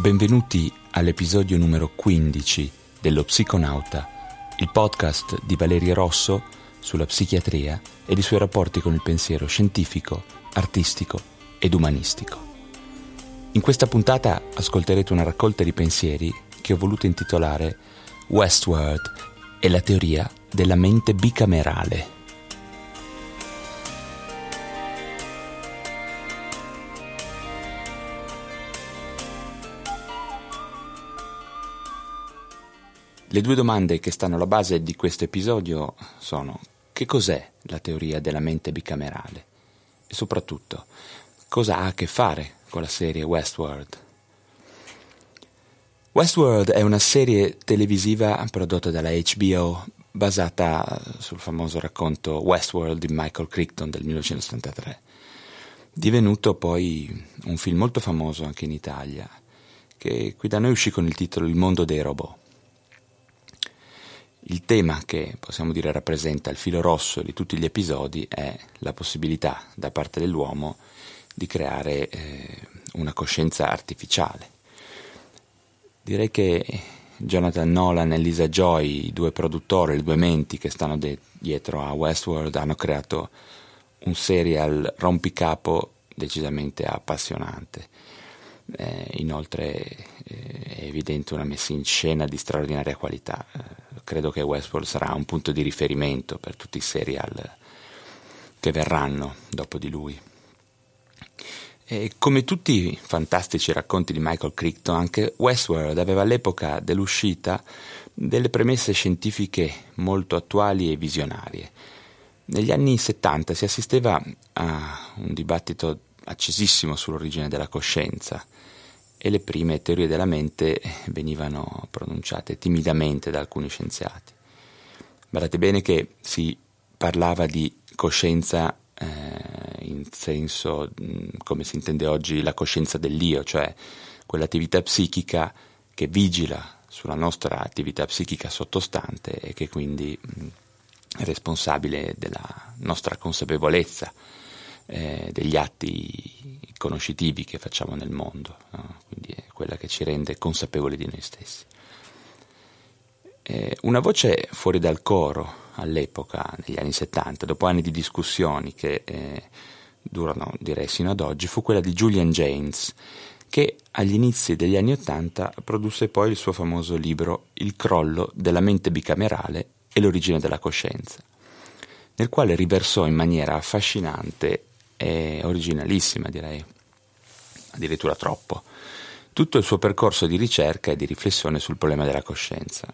Benvenuti all'episodio numero 15 dello Psiconauta, il podcast di Valerio Rosso sulla psichiatria ed i suoi rapporti con il pensiero scientifico, artistico ed umanistico. In questa puntata ascolterete una raccolta di pensieri che ho voluto intitolare Westworld e la teoria della mente bicamerale. Le due domande che stanno alla base di questo episodio sono che cos'è la teoria della mente bicamerale e soprattutto cosa ha a che fare con la serie Westworld. Westworld è una serie televisiva prodotta dalla HBO basata sul famoso racconto Westworld di Michael Crichton del 1973, divenuto poi un film molto famoso anche in Italia, che qui da noi uscì con il titolo Il mondo dei robot. Il tema che possiamo dire rappresenta il filo rosso di tutti gli episodi è la possibilità da parte dell'uomo di creare eh, una coscienza artificiale. Direi che Jonathan Nolan e Lisa Joy, i due produttori, le due menti che stanno de- dietro a Westworld, hanno creato un serial rompicapo decisamente appassionante. Eh, inoltre eh, è evidente una messa in scena di straordinaria qualità. Eh, credo che Westworld sarà un punto di riferimento per tutti i serial che verranno dopo di lui. E come tutti i fantastici racconti di Michael Crichton, anche Westworld aveva all'epoca dell'uscita delle premesse scientifiche molto attuali e visionarie. Negli anni 70 si assisteva a un dibattito accesissimo sull'origine della coscienza e le prime teorie della mente venivano pronunciate timidamente da alcuni scienziati. Guardate bene che si parlava di coscienza eh, in senso come si intende oggi la coscienza dell'io, cioè quell'attività psichica che vigila sulla nostra attività psichica sottostante e che quindi mh, è responsabile della nostra consapevolezza eh, degli atti conoscitivi che facciamo nel mondo, no? quindi è quella che ci rende consapevoli di noi stessi. Eh, una voce fuori dal coro all'epoca, negli anni 70, dopo anni di discussioni che eh, durano direi sino ad oggi, fu quella di Julian James, che agli inizi degli anni 80 produsse poi il suo famoso libro Il crollo della mente bicamerale e l'origine della coscienza, nel quale riversò in maniera affascinante e originalissima, direi, addirittura troppo, tutto il suo percorso di ricerca e di riflessione sul problema della coscienza.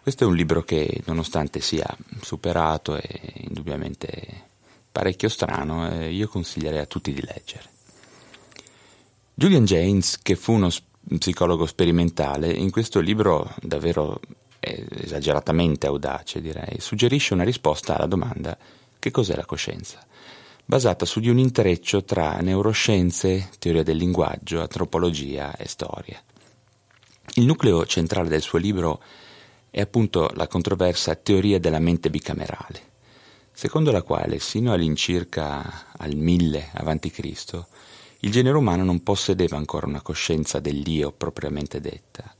Questo è un libro che, nonostante sia superato e indubbiamente parecchio strano, eh, io consiglierei a tutti di leggere. Julian James, che fu uno psicologo sperimentale, in questo libro davvero esageratamente audace, direi, suggerisce una risposta alla domanda che cos'è la coscienza, basata su di un intreccio tra neuroscienze, teoria del linguaggio, antropologia e storia. Il nucleo centrale del suo libro è appunto la controversa teoria della mente bicamerale, secondo la quale sino all'incirca al 1000 a.C. il genere umano non possedeva ancora una coscienza dell'io propriamente detta,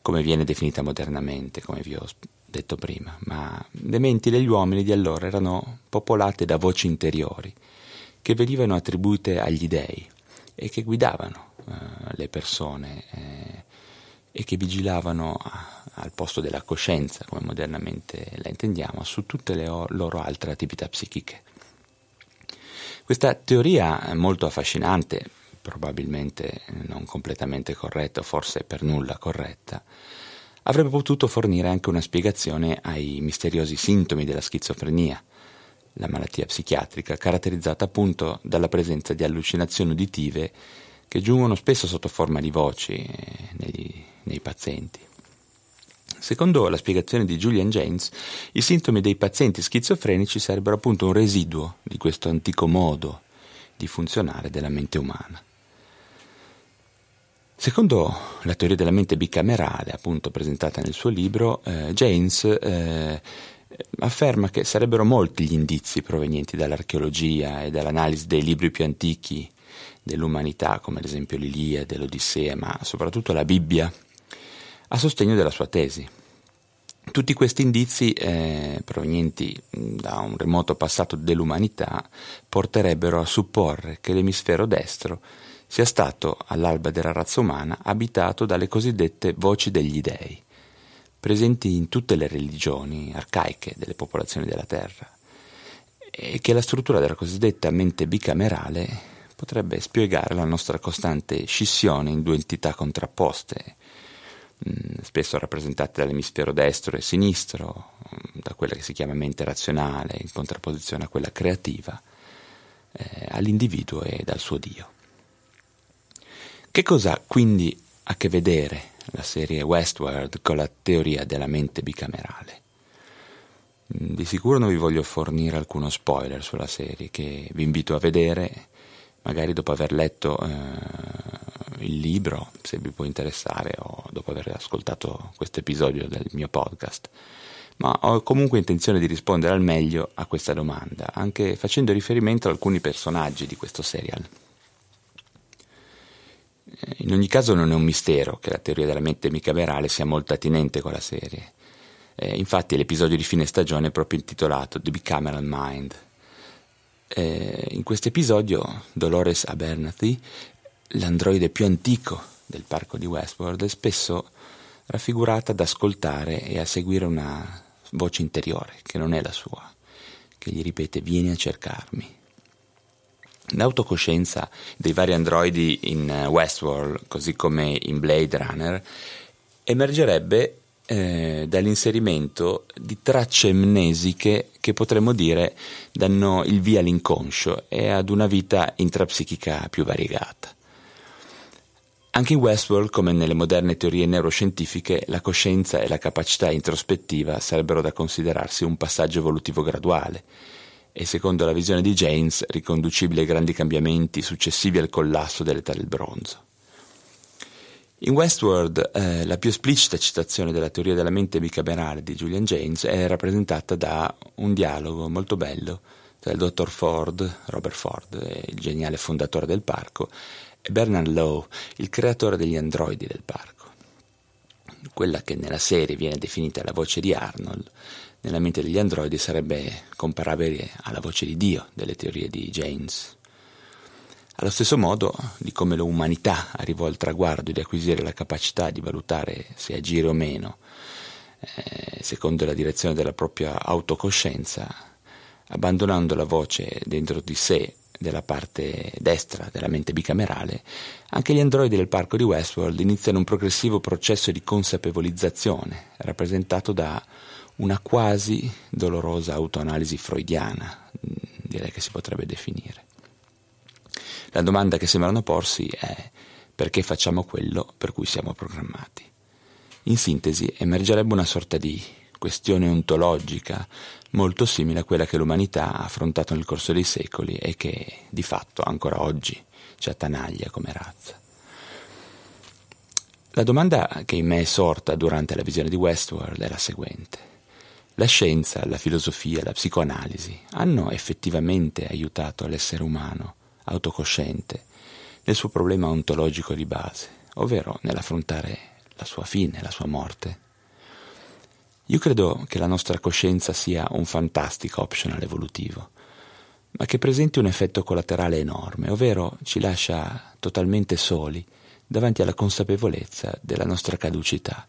come viene definita modernamente, come vi ho detto prima, ma le menti degli uomini di allora erano popolate da voci interiori che venivano attribuite agli dei e che guidavano eh, le persone eh, e che vigilavano a, al posto della coscienza, come modernamente la intendiamo, su tutte le o- loro altre attività psichiche. Questa teoria è molto affascinante, probabilmente non completamente corretta, forse per nulla corretta, avrebbe potuto fornire anche una spiegazione ai misteriosi sintomi della schizofrenia, la malattia psichiatrica caratterizzata appunto dalla presenza di allucinazioni uditive che giungono spesso sotto forma di voci eh, negli, nei pazienti. Secondo la spiegazione di Julian James, i sintomi dei pazienti schizofrenici sarebbero appunto un residuo di questo antico modo di funzionare della mente umana. Secondo la teoria della mente bicamerale, appunto presentata nel suo libro, eh, James eh, afferma che sarebbero molti gli indizi provenienti dall'archeologia e dall'analisi dei libri più antichi dell'umanità, come ad esempio l'Iliade, l'Odissea, ma soprattutto la Bibbia, a sostegno della sua tesi. Tutti questi indizi, eh, provenienti da un remoto passato dell'umanità, porterebbero a supporre che l'emisfero destro sia stato, all'alba della razza umana, abitato dalle cosiddette voci degli dei, presenti in tutte le religioni arcaiche delle popolazioni della Terra, e che la struttura della cosiddetta mente bicamerale potrebbe spiegare la nostra costante scissione in due entità contrapposte, Mm, spesso rappresentate dall'emisfero destro e sinistro, mm, da quella che si chiama mente razionale in contrapposizione a quella creativa, eh, all'individuo e dal suo Dio. Che cosa ha quindi a che vedere la serie Westworld con la teoria della mente bicamerale? Mm, di sicuro non vi voglio fornire alcuno spoiler sulla serie che vi invito a vedere, magari dopo aver letto eh, il libro, se vi può interessare, o dopo aver ascoltato questo episodio del mio podcast. Ma ho comunque intenzione di rispondere al meglio a questa domanda, anche facendo riferimento ad alcuni personaggi di questo serial. In ogni caso non è un mistero che la teoria della mente bicamerale sia molto attinente con la serie. Eh, infatti l'episodio di fine stagione è proprio intitolato The Bicameral Mind. Eh, in questo episodio Dolores Abernathy l'androide più antico del parco di Westworld è spesso raffigurata ad ascoltare e a seguire una voce interiore che non è la sua, che gli ripete vieni a cercarmi. L'autocoscienza dei vari androidi in Westworld, così come in Blade Runner, emergerebbe eh, dall'inserimento di tracce amnesiche che potremmo dire danno il via all'inconscio e ad una vita intrapsichica più variegata. Anche in Westworld, come nelle moderne teorie neuroscientifiche, la coscienza e la capacità introspettiva sarebbero da considerarsi un passaggio evolutivo graduale e, secondo la visione di James, riconducibile ai grandi cambiamenti successivi al collasso dell'età del bronzo. In Westworld, eh, la più esplicita citazione della teoria della mente bicamerale di Julian James è rappresentata da un dialogo molto bello tra il dottor Ford, Robert Ford, il geniale fondatore del parco, è Bernard Lowe, il creatore degli androidi del parco. Quella che nella serie viene definita la voce di Arnold, nella mente degli androidi sarebbe comparabile alla voce di Dio delle teorie di James. Allo stesso modo di come l'umanità arrivò al traguardo di acquisire la capacità di valutare se agire o meno, eh, secondo la direzione della propria autocoscienza, abbandonando la voce dentro di sé della parte destra della mente bicamerale, anche gli androidi del parco di Westworld iniziano un progressivo processo di consapevolizzazione, rappresentato da una quasi dolorosa autoanalisi freudiana, direi che si potrebbe definire. La domanda che sembrano porsi è perché facciamo quello per cui siamo programmati. In sintesi, emergerebbe una sorta di questione ontologica molto simile a quella che l'umanità ha affrontato nel corso dei secoli e che di fatto ancora oggi ci attanaglia come razza. La domanda che in me è sorta durante la visione di Westworld è la seguente. La scienza, la filosofia, la psicoanalisi hanno effettivamente aiutato l'essere umano, autocosciente, nel suo problema ontologico di base, ovvero nell'affrontare la sua fine, la sua morte? Io credo che la nostra coscienza sia un fantastico optional evolutivo, ma che presenti un effetto collaterale enorme, ovvero ci lascia totalmente soli davanti alla consapevolezza della nostra caducità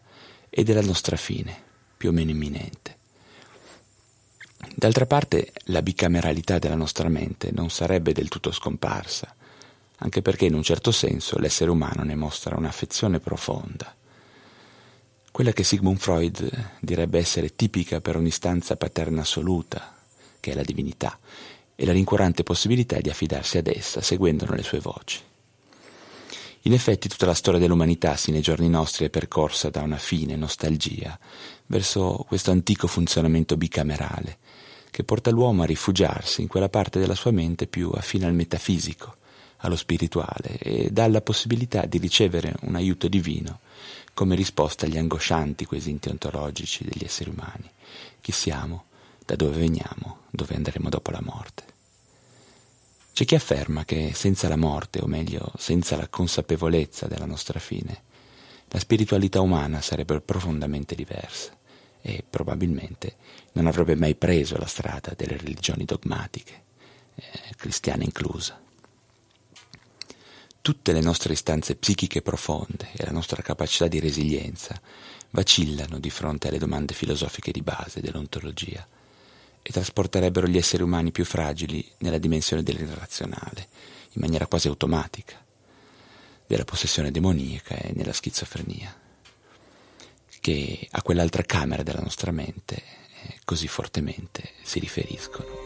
e della nostra fine, più o meno imminente. D'altra parte, la bicameralità della nostra mente non sarebbe del tutto scomparsa, anche perché in un certo senso l'essere umano ne mostra un'affezione profonda quella che Sigmund Freud direbbe essere tipica per un'istanza paterna assoluta, che è la divinità, e la rincuorante possibilità di affidarsi ad essa seguendone le sue voci. In effetti tutta la storia dell'umanità sino ai giorni nostri è percorsa da una fine nostalgia verso questo antico funzionamento bicamerale che porta l'uomo a rifugiarsi in quella parte della sua mente più affine al metafisico, allo spirituale e dà la possibilità di ricevere un aiuto divino come risposta agli angoscianti quesiti ontologici degli esseri umani. Chi siamo? Da dove veniamo? Dove andremo dopo la morte? C'è chi afferma che senza la morte, o meglio, senza la consapevolezza della nostra fine, la spiritualità umana sarebbe profondamente diversa e probabilmente non avrebbe mai preso la strada delle religioni dogmatiche, eh, cristiane inclusa. Tutte le nostre istanze psichiche profonde e la nostra capacità di resilienza vacillano di fronte alle domande filosofiche di base dell'ontologia e trasporterebbero gli esseri umani più fragili nella dimensione dell'irrazionale, in maniera quasi automatica, della possessione demoniaca e nella schizofrenia, che a quell'altra camera della nostra mente eh, così fortemente si riferiscono.